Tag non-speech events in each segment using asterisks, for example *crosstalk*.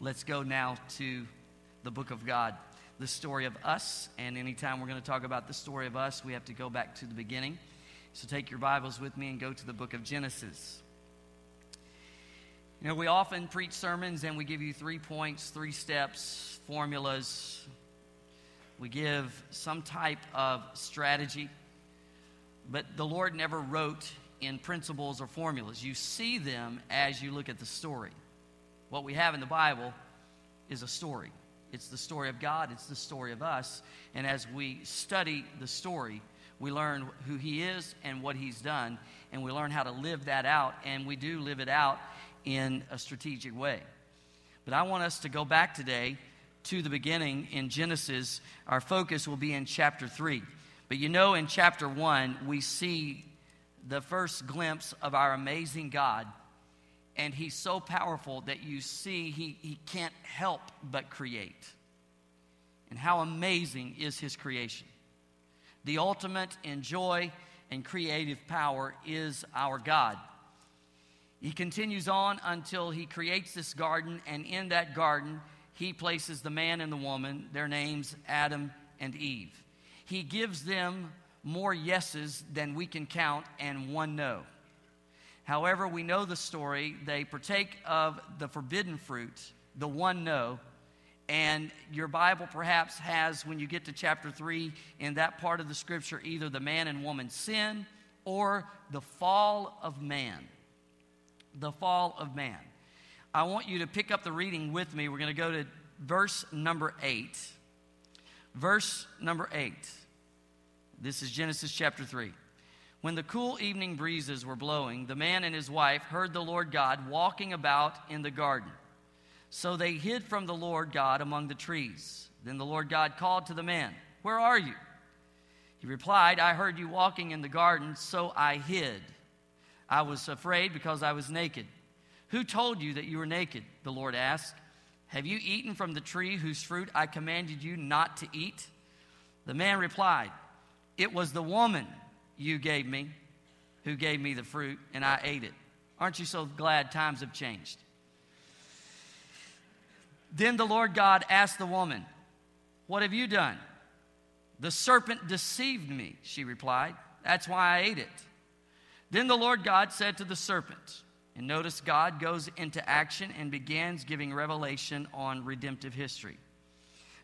let's go now to the book of God, the story of us. And anytime we're going to talk about the story of us, we have to go back to the beginning. So take your Bibles with me and go to the book of Genesis. You know, we often preach sermons and we give you three points, three steps, formulas. We give some type of strategy. But the Lord never wrote in principles or formulas. You see them as you look at the story. What we have in the Bible is a story. It's the story of God, it's the story of us. And as we study the story, we learn who He is and what He's done, and we learn how to live that out, and we do live it out in a strategic way. But I want us to go back today to the beginning in Genesis. Our focus will be in chapter 3. But you know, in chapter 1, we see the first glimpse of our amazing God and he's so powerful that you see he, he can't help but create. And how amazing is his creation. The ultimate in joy and creative power is our God. He continues on until he creates this garden, and in that garden, he places the man and the woman, their names Adam and Eve. He gives them more yeses than we can count and one no. However, we know the story. They partake of the forbidden fruit, the one no. And your Bible perhaps has, when you get to chapter 3, in that part of the scripture, either the man and woman sin or the fall of man. The fall of man. I want you to pick up the reading with me. We're going to go to verse number 8. Verse number 8. This is Genesis chapter 3. When the cool evening breezes were blowing, the man and his wife heard the Lord God walking about in the garden. So they hid from the Lord God among the trees. Then the Lord God called to the man, Where are you? He replied, I heard you walking in the garden, so I hid. I was afraid because I was naked. Who told you that you were naked? The Lord asked. Have you eaten from the tree whose fruit I commanded you not to eat? The man replied, It was the woman you gave me, who gave me the fruit, and I ate it. Aren't you so glad times have changed? Then the Lord God asked the woman, What have you done? The serpent deceived me, she replied. That's why I ate it. Then the Lord God said to the serpent, and notice God goes into action and begins giving revelation on redemptive history.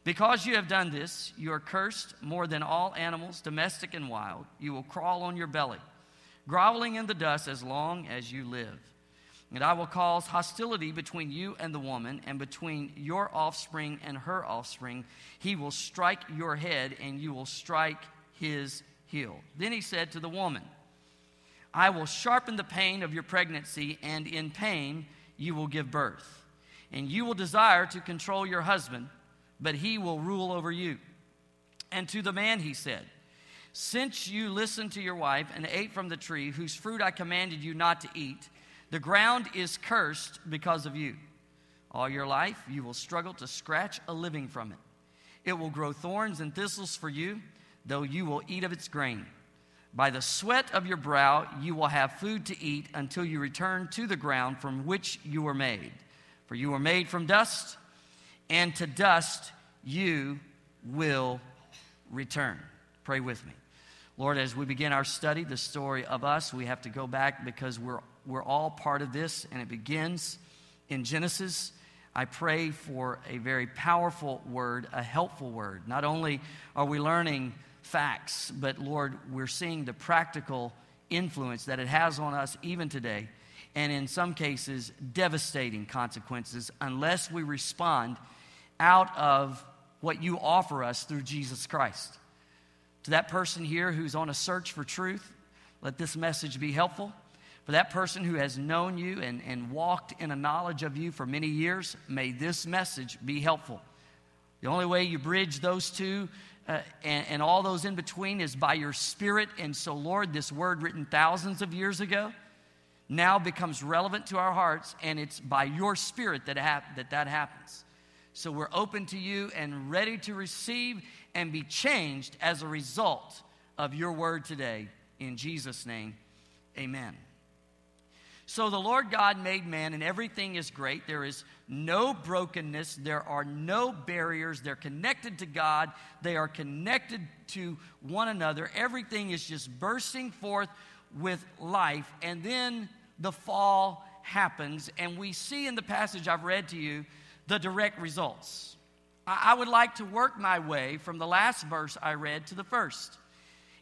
Because you have done this, you are cursed more than all animals, domestic and wild. You will crawl on your belly, groveling in the dust as long as you live. And I will cause hostility between you and the woman, and between your offspring and her offspring. He will strike your head, and you will strike his heel. Then he said to the woman, I will sharpen the pain of your pregnancy, and in pain you will give birth. And you will desire to control your husband but he will rule over you. And to the man he said, Since you listened to your wife and ate from the tree whose fruit I commanded you not to eat, the ground is cursed because of you. All your life you will struggle to scratch a living from it. It will grow thorns and thistles for you, though you will eat of its grain. By the sweat of your brow you will have food to eat until you return to the ground from which you were made. For you were made from dust and to dust you will return. Pray with me. Lord, as we begin our study, the story of us, we have to go back because we're, we're all part of this, and it begins in Genesis. I pray for a very powerful word, a helpful word. Not only are we learning facts, but Lord, we're seeing the practical influence that it has on us even today, and in some cases, devastating consequences unless we respond out of what you offer us through Jesus Christ. To that person here who's on a search for truth, let this message be helpful. For that person who has known you and, and walked in a knowledge of you for many years, may this message be helpful. The only way you bridge those two uh, and, and all those in between is by your spirit. And so, Lord, this word written thousands of years ago now becomes relevant to our hearts, and it's by your spirit that hap- that, that happens. So we're open to you and ready to receive and be changed as a result of your word today. In Jesus' name, amen. So the Lord God made man, and everything is great. There is no brokenness, there are no barriers. They're connected to God, they are connected to one another. Everything is just bursting forth with life. And then the fall happens, and we see in the passage I've read to you the direct results. I would like to work my way from the last verse I read to the first.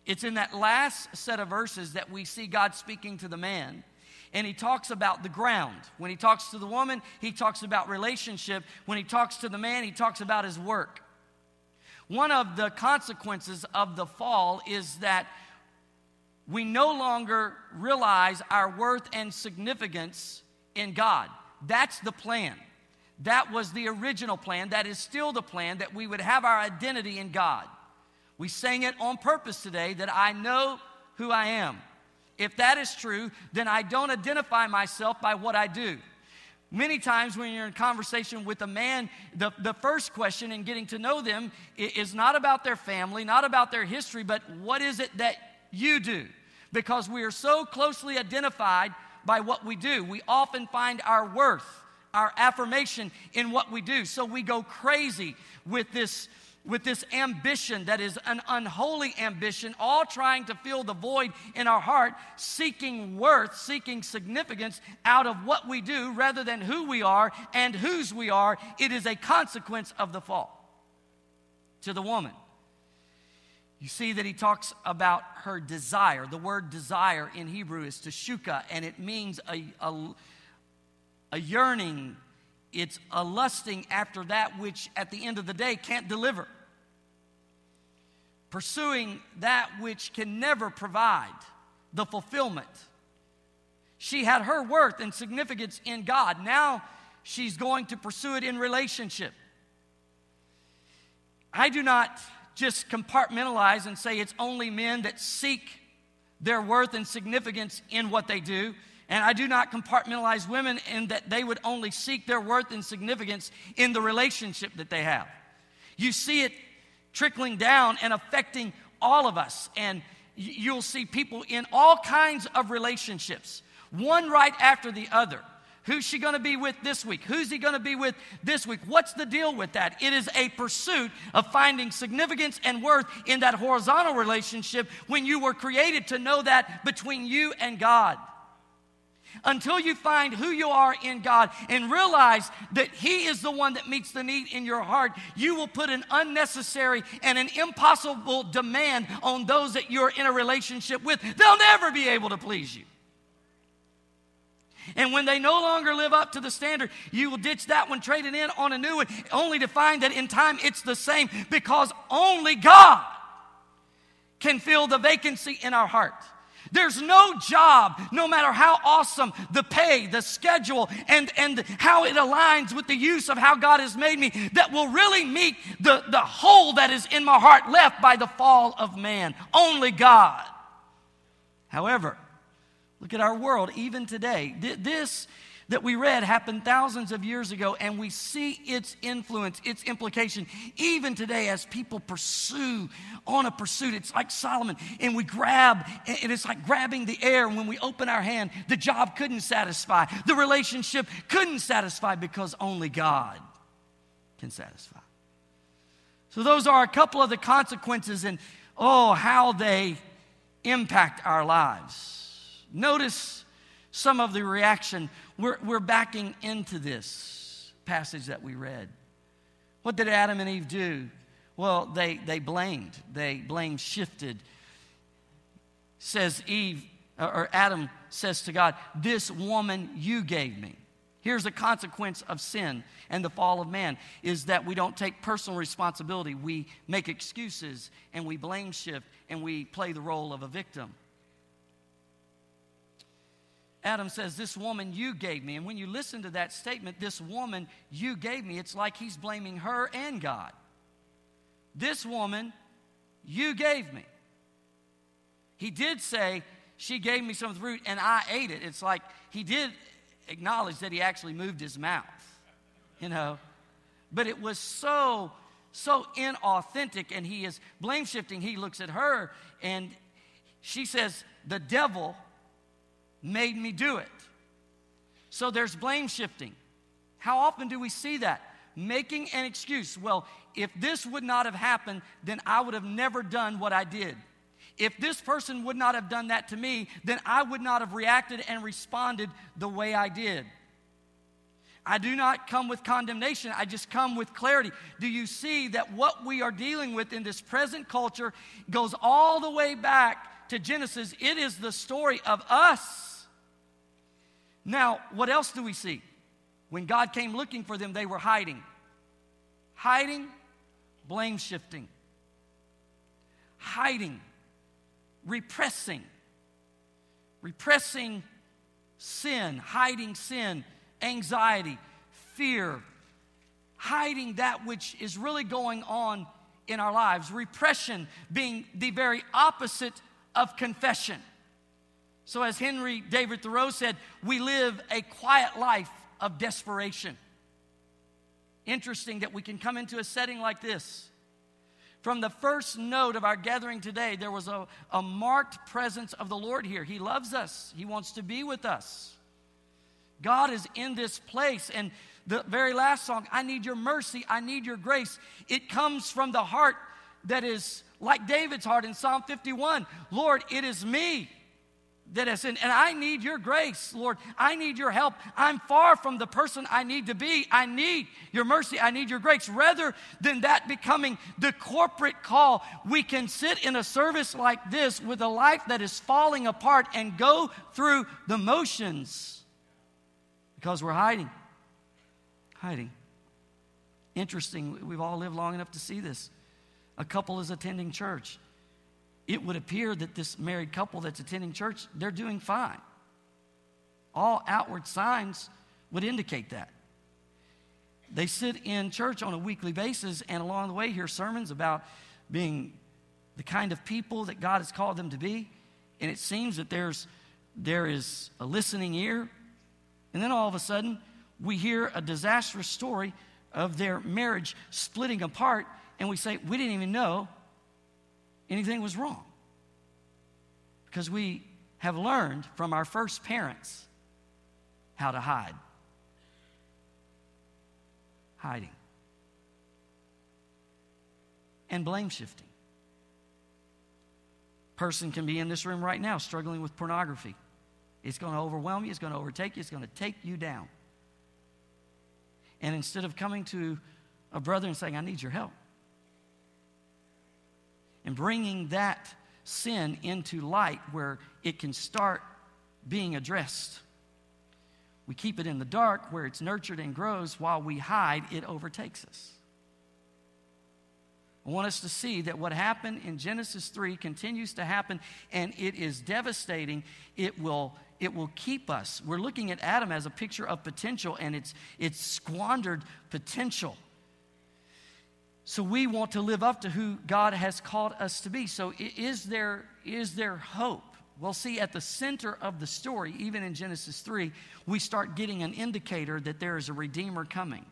It's in that last set of verses that we see God speaking to the man and he talks about the ground. When he talks to the woman, he talks about relationship. When he talks to the man, he talks about his work. One of the consequences of the fall is that we no longer realize our worth and significance in God. That's the plan. That was the original plan. That is still the plan that we would have our identity in God. We sang it on purpose today that I know who I am. If that is true, then I don't identify myself by what I do. Many times when you're in conversation with a man, the, the first question in getting to know them is not about their family, not about their history, but what is it that you do? Because we are so closely identified by what we do. We often find our worth, our affirmation in what we do. So we go crazy with this with this ambition that is an unholy ambition, all trying to fill the void in our heart, seeking worth, seeking significance out of what we do rather than who we are and whose we are. It is a consequence of the fall. To the woman, you see that he talks about her desire. The word desire in Hebrew is teshuka, and it means a, a, a yearning it's a lusting after that which at the end of the day can't deliver. Pursuing that which can never provide the fulfillment. She had her worth and significance in God. Now she's going to pursue it in relationship. I do not just compartmentalize and say it's only men that seek their worth and significance in what they do. And I do not compartmentalize women in that they would only seek their worth and significance in the relationship that they have. You see it trickling down and affecting all of us. And you'll see people in all kinds of relationships, one right after the other. Who's she going to be with this week? Who's he going to be with this week? What's the deal with that? It is a pursuit of finding significance and worth in that horizontal relationship when you were created to know that between you and God until you find who you are in God and realize that He is the one that meets the need in your heart, you will put an unnecessary and an impossible demand on those that you're in a relationship with. They'll never be able to please you. And when they no longer live up to the standard, you will ditch that one, trade it in on a new one, only to find that in time it's the same because only God can fill the vacancy in our heart. There's no job, no matter how awesome the pay, the schedule, and, and how it aligns with the use of how God has made me, that will really meet the, the hole that is in my heart left by the fall of man. Only God. However, look at our world, even today. This that we read happened thousands of years ago, and we see its influence, its implication, even today as people pursue on a pursuit. It's like Solomon, and we grab, and it's like grabbing the air. When we open our hand, the job couldn't satisfy, the relationship couldn't satisfy because only God can satisfy. So, those are a couple of the consequences, and oh, how they impact our lives. Notice some of the reaction we're, we're backing into this passage that we read. What did Adam and Eve do? Well, they, they blamed. They blame shifted. Says Eve, or Adam says to God, This woman you gave me. Here's the consequence of sin and the fall of man is that we don't take personal responsibility. We make excuses and we blame shift and we play the role of a victim. Adam says, This woman you gave me. And when you listen to that statement, this woman you gave me, it's like he's blaming her and God. This woman you gave me. He did say, She gave me some of the fruit and I ate it. It's like he did acknowledge that he actually moved his mouth, you know. But it was so, so inauthentic and he is blame shifting. He looks at her and she says, The devil made me do it. So there's blame shifting. How often do we see that? Making an excuse. Well, if this would not have happened, then I would have never done what I did. If this person would not have done that to me, then I would not have reacted and responded the way I did. I do not come with condemnation, I just come with clarity. Do you see that what we are dealing with in this present culture goes all the way back to Genesis? It is the story of us. Now, what else do we see? When God came looking for them, they were hiding. Hiding, blame shifting. Hiding, repressing. Repressing sin, hiding sin anxiety, fear, hiding that which is really going on in our lives, repression being the very opposite of confession. So, as Henry David Thoreau said, we live a quiet life of desperation. Interesting that we can come into a setting like this. From the first note of our gathering today, there was a, a marked presence of the Lord here. He loves us, He wants to be with us. God is in this place. And the very last song, I need your mercy, I need your grace, it comes from the heart that is like David's heart in Psalm 51 Lord, it is me that has sinned, and I need your grace, Lord. I need your help. I'm far from the person I need to be. I need your mercy. I need your grace. Rather than that becoming the corporate call, we can sit in a service like this with a life that is falling apart and go through the motions because we're hiding. Hiding. Interesting, we've all lived long enough to see this. A couple is attending church. It would appear that this married couple that's attending church, they're doing fine. All outward signs would indicate that. They sit in church on a weekly basis and along the way hear sermons about being the kind of people that God has called them to be. And it seems that there's there is a listening ear and then all of a sudden, we hear a disastrous story of their marriage splitting apart, and we say, We didn't even know anything was wrong. Because we have learned from our first parents how to hide. Hiding. And blame shifting. Person can be in this room right now struggling with pornography. It's going to overwhelm you, it's going to overtake you, it's going to take you down. And instead of coming to a brother and saying, I need your help, and bringing that sin into light where it can start being addressed, we keep it in the dark where it's nurtured and grows. While we hide, it overtakes us. I want us to see that what happened in Genesis 3 continues to happen, and it is devastating. It will it will keep us. We're looking at Adam as a picture of potential and it's, it's squandered potential. So we want to live up to who God has called us to be. So is there, is there hope? Well, see, at the center of the story, even in Genesis 3, we start getting an indicator that there is a Redeemer coming.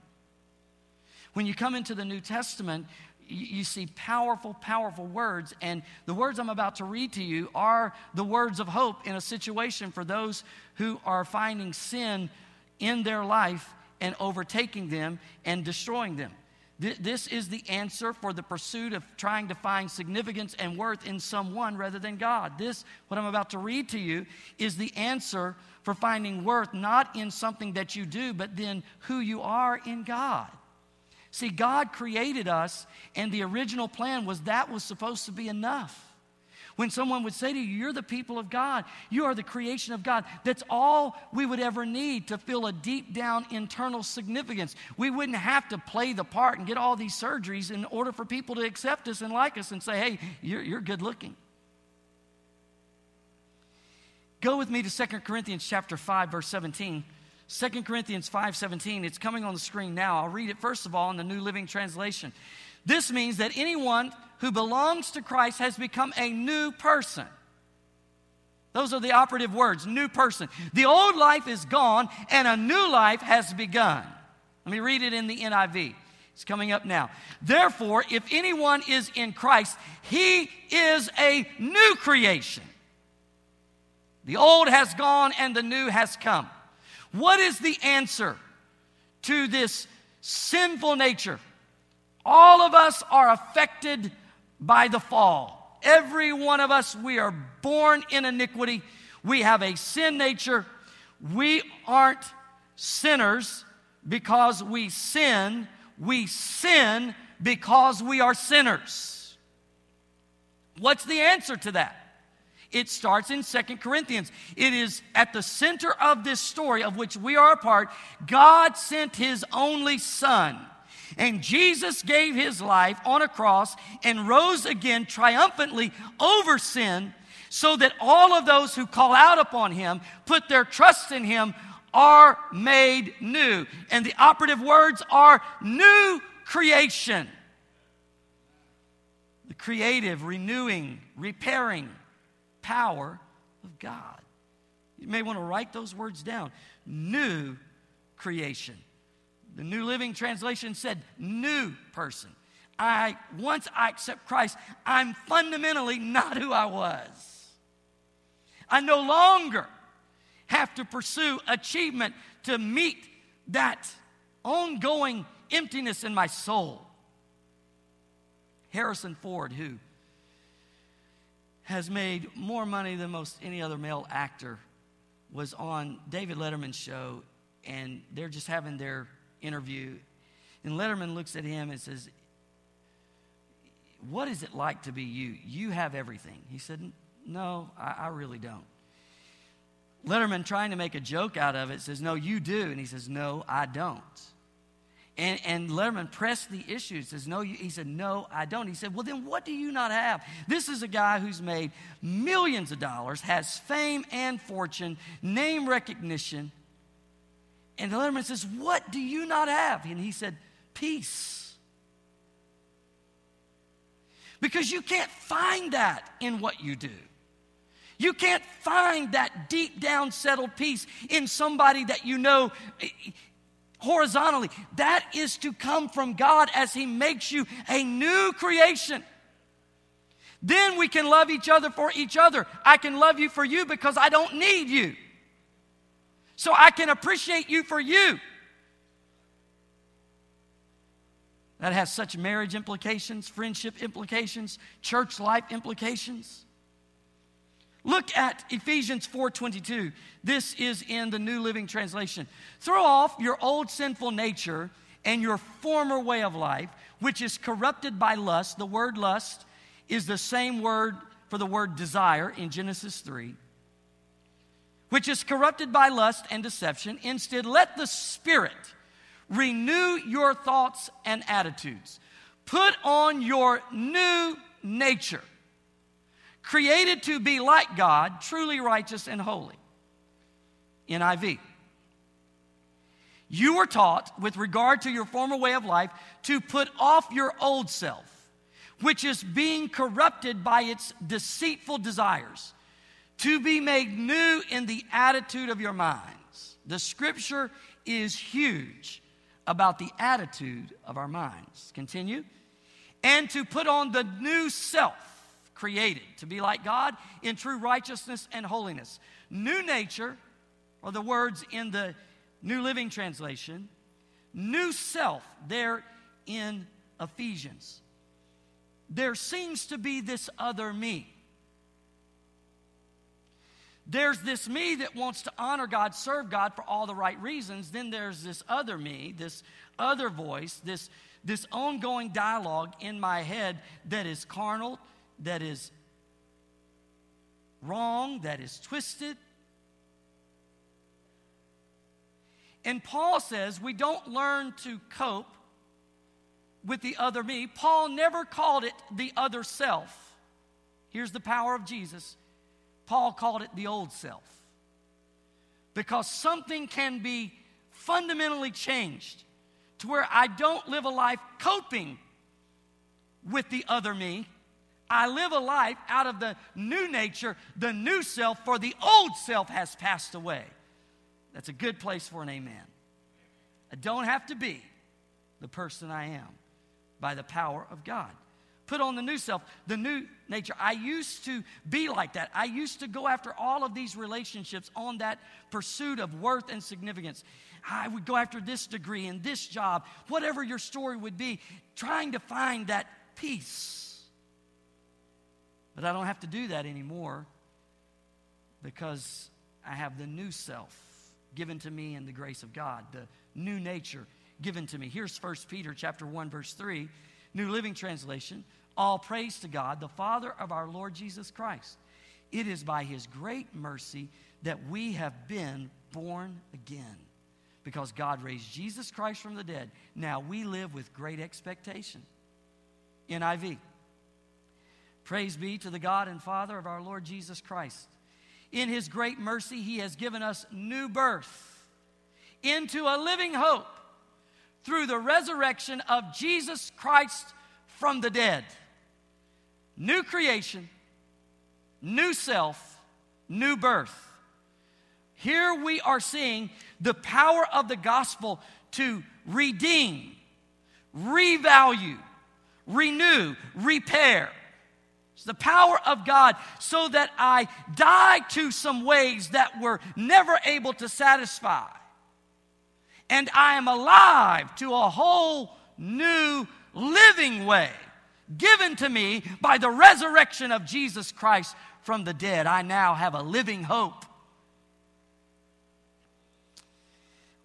When you come into the New Testament, you see powerful, powerful words. And the words I'm about to read to you are the words of hope in a situation for those who are finding sin in their life and overtaking them and destroying them. This is the answer for the pursuit of trying to find significance and worth in someone rather than God. This, what I'm about to read to you, is the answer for finding worth not in something that you do, but then who you are in God. See, God created us, and the original plan was that was supposed to be enough. When someone would say to you, You're the people of God, you are the creation of God, that's all we would ever need to feel a deep down internal significance. We wouldn't have to play the part and get all these surgeries in order for people to accept us and like us and say, Hey, you're, you're good looking. Go with me to 2 Corinthians chapter 5, verse 17. 2 Corinthians 5:17. It's coming on the screen now. I'll read it first of all in the New Living Translation. This means that anyone who belongs to Christ has become a new person. Those are the operative words, new person. The old life is gone and a new life has begun. Let me read it in the NIV. It's coming up now. Therefore, if anyone is in Christ, he is a new creation. The old has gone and the new has come. What is the answer to this sinful nature? All of us are affected by the fall. Every one of us, we are born in iniquity. We have a sin nature. We aren't sinners because we sin. We sin because we are sinners. What's the answer to that? It starts in Second Corinthians. It is at the center of this story of which we are a part. God sent his only son. And Jesus gave his life on a cross and rose again triumphantly over sin so that all of those who call out upon him, put their trust in him, are made new. And the operative words are new creation. The creative, renewing, repairing power of God. You may want to write those words down. New creation. The New Living Translation said, new person. I once I accept Christ, I'm fundamentally not who I was. I no longer have to pursue achievement to meet that ongoing emptiness in my soul. Harrison Ford, who has made more money than most any other male actor, was on David Letterman's show, and they're just having their interview. And Letterman looks at him and says, What is it like to be you? You have everything. He said, No, I, I really don't. Letterman, trying to make a joke out of it, says, No, you do. And he says, No, I don't. And, and Letterman pressed the issue. He says, No, he said, No, I don't. He said, Well, then what do you not have? This is a guy who's made millions of dollars, has fame and fortune, name recognition. And the Letterman says, What do you not have? And he said, Peace. Because you can't find that in what you do. You can't find that deep down settled peace in somebody that you know eh, horizontally. That is to come from God as He makes you a new creation. Then we can love each other for each other. I can love you for you because I don't need you. So I can appreciate you for you. That has such marriage implications, friendship implications, church life implications. Look at Ephesians 4:22. This is in the New Living Translation. Throw off your old sinful nature and your former way of life, which is corrupted by lust. The word lust is the same word for the word desire in Genesis 3. Which is corrupted by lust and deception. Instead, let the Spirit renew your thoughts and attitudes. Put on your new nature created to be like God, truly righteous and holy. NIV. You were taught, with regard to your former way of life, to put off your old self, which is being corrupted by its deceitful desires, to be made new in the attitude of your minds. The scripture is huge about the attitude of our minds. Continue. And to put on the new self created to be like God in true righteousness and holiness. New nature, or the words in the New Living Translation, new self there in Ephesians. There seems to be this other me. There's this me that wants to honor God, serve God for all the right reasons. Then there's this other me, this other voice, this, this ongoing dialogue in my head that is carnal, that is wrong, that is twisted. And Paul says we don't learn to cope with the other me. Paul never called it the other self. Here's the power of Jesus. Paul called it the old self. Because something can be fundamentally changed to where I don't live a life coping with the other me, I live a life out of the new nature, the new self, for the old self has passed away. That's a good place for an amen. I don't have to be the person I am by the power of God. Put on the new self, the new nature. I used to be like that. I used to go after all of these relationships on that pursuit of worth and significance. I would go after this degree and this job, whatever your story would be, trying to find that peace. But I don't have to do that anymore because I have the new self given to me in the grace of God, the new nature given to me. Here's 1 Peter chapter 1 verse 3, New Living Translation. All praise to God, the Father of our Lord Jesus Christ. It is by his great mercy that we have been born again. Because God raised Jesus Christ from the dead. Now we live with great expectation. NIV. Praise be to the God and Father of our Lord Jesus Christ. In his great mercy, he has given us new birth into a living hope through the resurrection of Jesus Christ from the dead. New creation, new self, new birth. Here we are seeing the power of the gospel to redeem, revalue, renew, repair. It's the power of God so that I die to some ways that were never able to satisfy. And I am alive to a whole new living way given to me by the resurrection of Jesus Christ from the dead. I now have a living hope.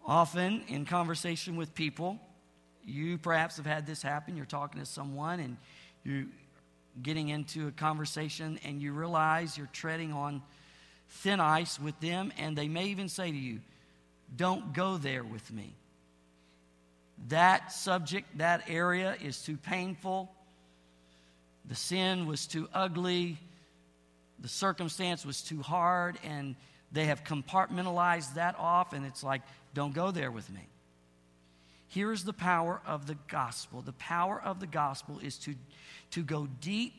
Often in conversation with people, you perhaps have had this happen. You're talking to someone and you're getting into a conversation and you realize you're treading on thin ice with them, and they may even say to you, Don't go there with me. That subject, that area is too painful. The sin was too ugly. The circumstance was too hard, and they have compartmentalized that off, and it's like, Don't go there with me. Here is the power of the gospel. The power of the gospel is to to go deep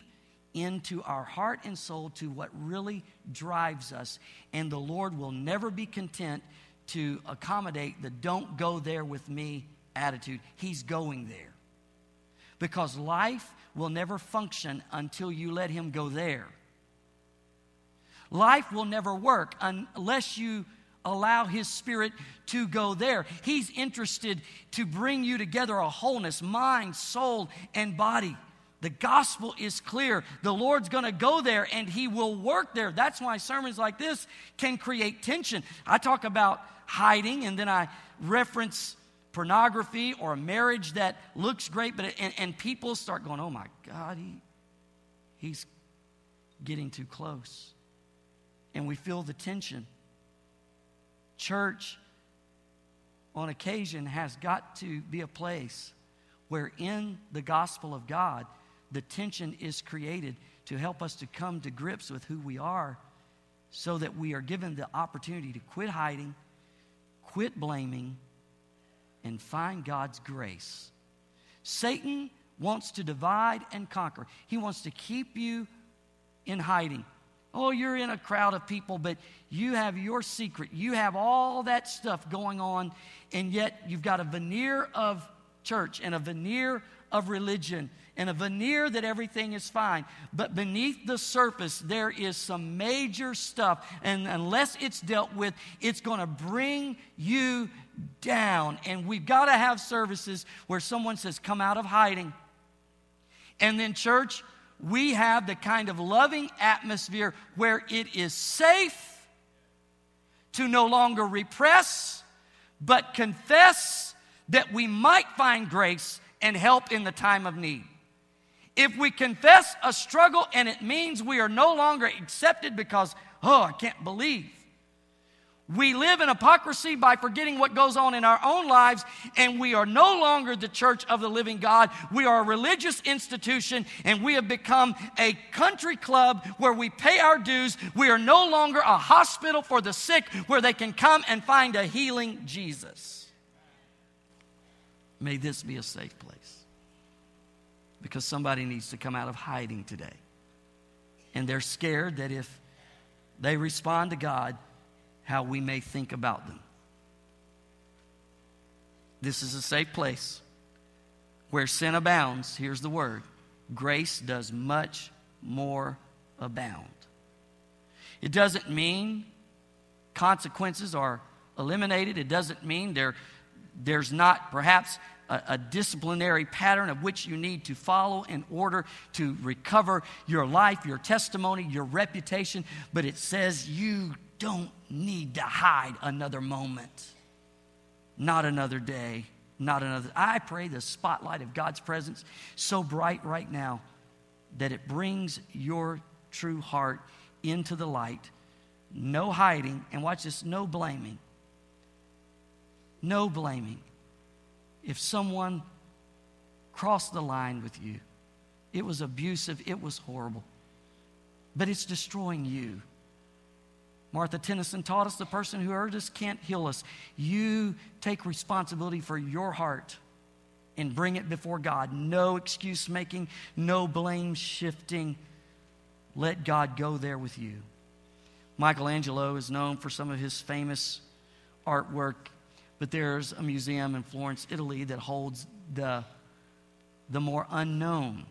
into our heart and soul to what really drives us. And the Lord will never be content to accommodate the don't go there with me attitude. He's going there. Because life will never function until you let Him go there. Life will never work unless you allow His Spirit to go there. He's interested to bring you together a wholeness, mind, soul, and body. The gospel is clear. The Lord's going to go there and He will work there. That's why sermons like this can create tension. I talk about hiding and then I reference pornography or a marriage that looks great, but and, and people start going, oh my God, he, he's getting too close. And we feel the tension. Church, on occasion, has got to be a place where in the gospel of God, the tension is created to help us to come to grips with who we are so that we are given the opportunity to quit hiding, quit blaming, and find God's grace. Satan wants to divide and conquer, he wants to keep you in hiding. Oh, you're in a crowd of people, but you have your secret. You have all that stuff going on, and yet you've got a veneer of church and a veneer of religion and a veneer that everything is fine. But beneath the surface, there is some major stuff. And unless it's dealt with, it's going to bring you down. And we've got to have services where someone says, Come out of hiding. And then, church, we have the kind of loving atmosphere where it is safe to no longer repress, but confess that we might find grace and help in the time of need. If we confess a struggle and it means we are no longer accepted because, oh, I can't believe. We live in hypocrisy by forgetting what goes on in our own lives, and we are no longer the church of the living God. We are a religious institution, and we have become a country club where we pay our dues. We are no longer a hospital for the sick where they can come and find a healing Jesus. May this be a safe place because somebody needs to come out of hiding today. And they're scared that if they respond to God, how we may think about them. This is a safe place where sin abounds. Here's the word grace does much more abound. It doesn't mean consequences are eliminated. It doesn't mean there, there's not perhaps a, a, disciplinary pattern of which you need to follow in order to recover your life, your testimony, your reputation, but it says you don't need to hide another moment, not another day, not another. I pray the spotlight of God's presence so bright right now that it brings your true heart into the light. No hiding, and watch this no blaming. No blaming. If someone crossed the line with you, it was abusive, it was horrible, but it's destroying you. Martha Tennyson taught us the person who hurt us can't heal us. You take responsibility for your heart and bring it before God. No excuse making, no blame shifting. Let God go there with you. Michelangelo is known for some of his famous artwork, but there's a museum in Florence, Italy that holds the, the more unknown.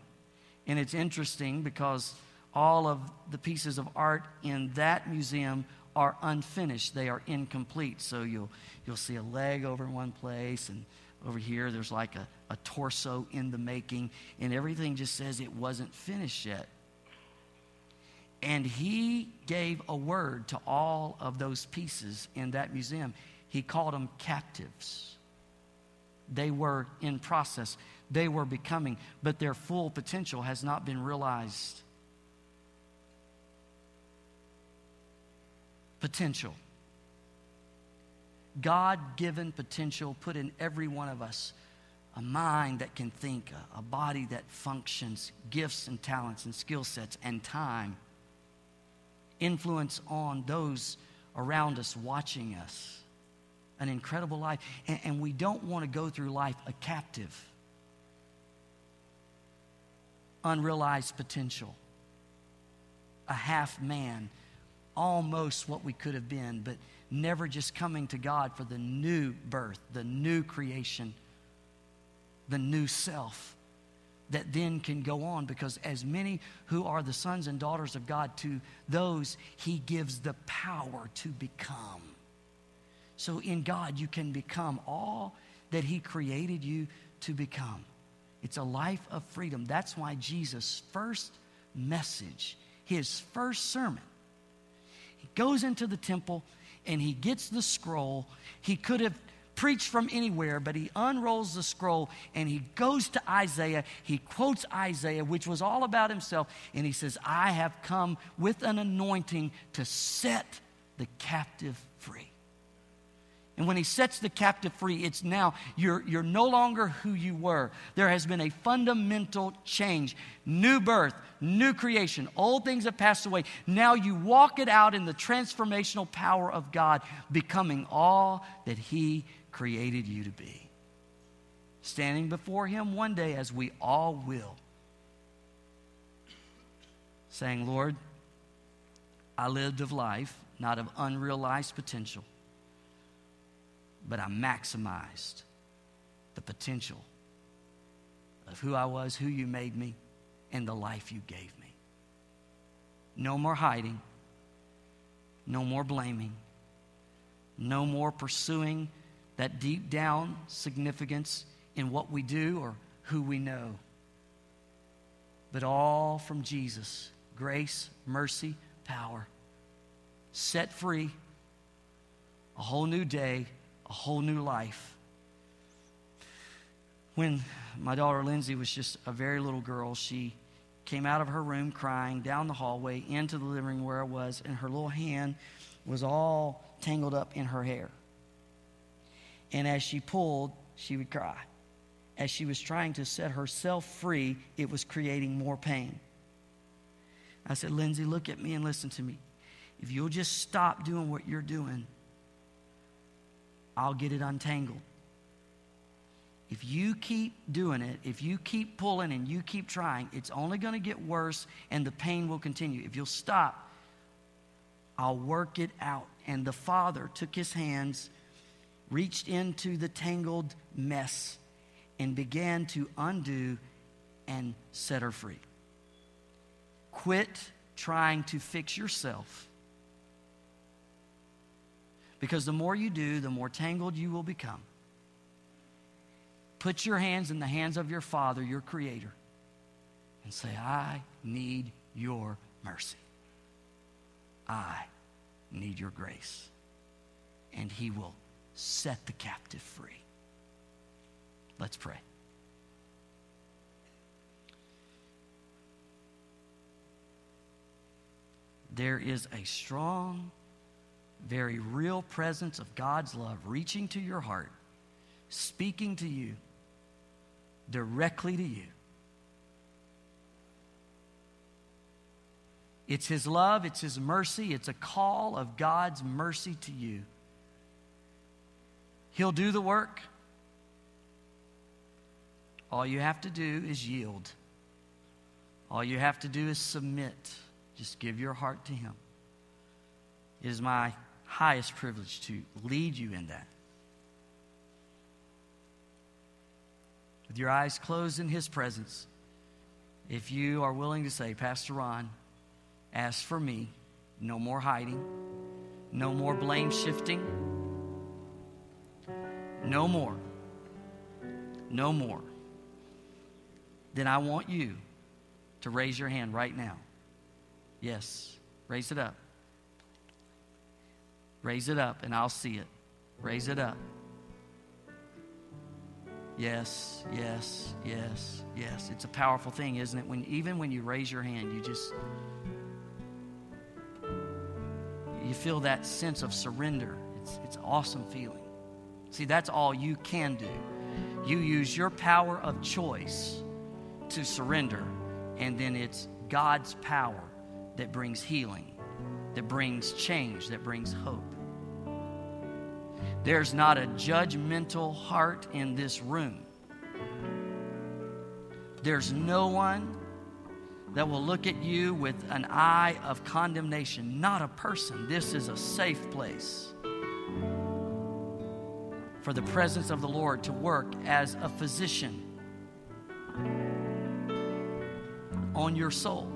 And it's interesting because all of the pieces of art in that museum are unfinished. They are incomplete. So you'll, you'll see a leg over in one place, and over here there's like a, a torso in the making, and everything just says it wasn't finished yet. And he gave a word to all of those pieces in that museum. He called them captives. They were in process, they were becoming, but their full potential has not been realized. Potential. God given potential put in every one of us a mind that can think, a, a body that functions, gifts and talents and skill sets and time, influence on those around us watching us. An incredible life. And, and we don't want to go through life a captive, unrealized potential, a half man almost what we could have been, but never just coming to God for the new birth, the new creation, the new self that then can go on because as many who are the sons and daughters of God to those he gives the power to become. So in God you can become all that he created you to become. It's a life of freedom. That's why Jesus' first message, his first sermon goes into the temple and he gets the scroll. He could have preached from anywhere, but he unrolls the scroll and he goes to Isaiah. He quotes Isaiah, which was all about himself, and he says, I have come with an anointing to set the captive free. And when he sets the captive free, it's now you're, you're no longer who you were. There has been a fundamental change, new birth, new creation. Old things have passed away. Now you walk it out in the transformational power of God, becoming all that he created you to be. Standing before him one day, as we all will, saying, Lord, I lived of life, not of unrealized potential but I maximized the potential of who I was, who you made me, and the life you gave me. No more hiding, no more blaming, no more pursuing that deep down significance in what we do or who we know, but all from Jesus grace, mercy, power. Set free, a whole new day a whole new life. When my daughter Lindsay was just a very little girl, she came out of her room crying down the hallway into the living room where I was, and her little hand was all tangled up in her hair. And as she pulled, she would cry. As she was trying to set herself free, it was creating more pain. I said, Lindsay, look at me and listen to me. If you'll just stop doing what you're doing, I'll get it untangled. If you keep doing it, if you keep pulling and you keep trying, it's only going to get worse and the pain will continue. If you'll stop, I'll work it out. And the father took his hands, reached into the tangled mess, and began to undo and set her free. Quit trying to fix yourself. Because the more you do, the more tangled you will become. Put your hands in the hands of your Father, your Creator, and say, I need your mercy. I need your grace. And He will set the captive free. Let's pray. There is a strong, very real presence of God's love reaching to your heart, speaking to you, directly to you. It's His love, it's His mercy, it's a call of God's mercy to you. He'll do the work. All you have to do is yield. All you have to do is submit. Just give your heart to Him. It is my highest privilege to lead you in that. With your eyes closed in His presence, if you are willing to say, Pastor Ron, as for me, no more hiding, no more blame shifting, no more, no more, then I want you to raise your hand right now. Yes, raise it up. Raise it up, and I'll see it. Raise it up. Yes, yes, yes, yes. It's a powerful thing, isn't it? When even when you raise your hand, you just you feel that sense of surrender. It's, it's an awesome feeling. See, that's all you can do. You use your power of choice to surrender, and then it's God's power that brings healing, that brings change, that brings hope. There's not a judgmental heart in this room. There's no one that will look at you with an eye of condemnation. Not a person. This is a safe place for the presence of the Lord to work as a physician on your soul.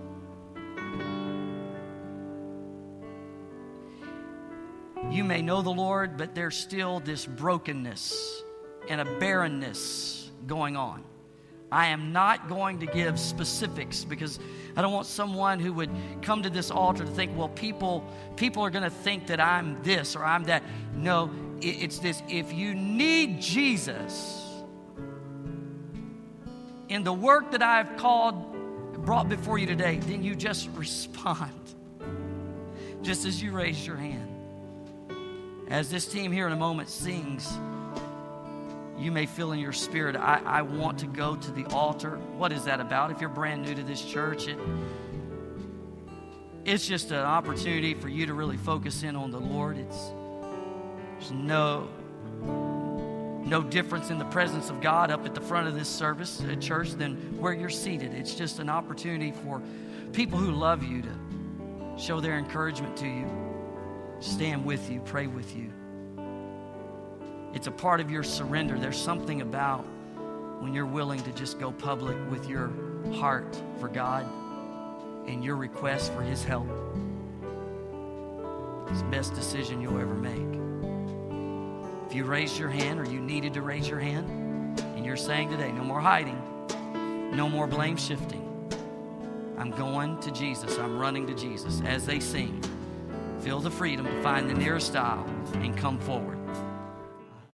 You may know the Lord, but there's still this brokenness and a barrenness going on. I am not going to give specifics because I don't want someone who would come to this altar to think, well, people, people are going to think that I'm this or I'm that. No, it's this. If you need Jesus in the work that I've called, brought before you today, then you just *laughs* respond. Just as you raised your hand. As this team here in a moment sings, you may feel in your spirit, I, I want to go to the altar. What is that about? If you're brand new to this church, it, it's just an opportunity for you to really focus in on the Lord. It's there's no no difference in the presence of God up at the front of this service at church than where you're seated. It's just an opportunity for people who love you to show their encouragement to you, stand with you, pray with you. It's a part of your surrender. There's something about when you're willing to just go public with your heart for God and your request for His help. It's the best decision you'll ever make. If you raised your hand or you needed to raise your hand and you're saying today, no more hiding, no more blame shifting. I'm going to Jesus. I'm running to Jesus. As they sing, feel the freedom to find the nearest aisle and come forward.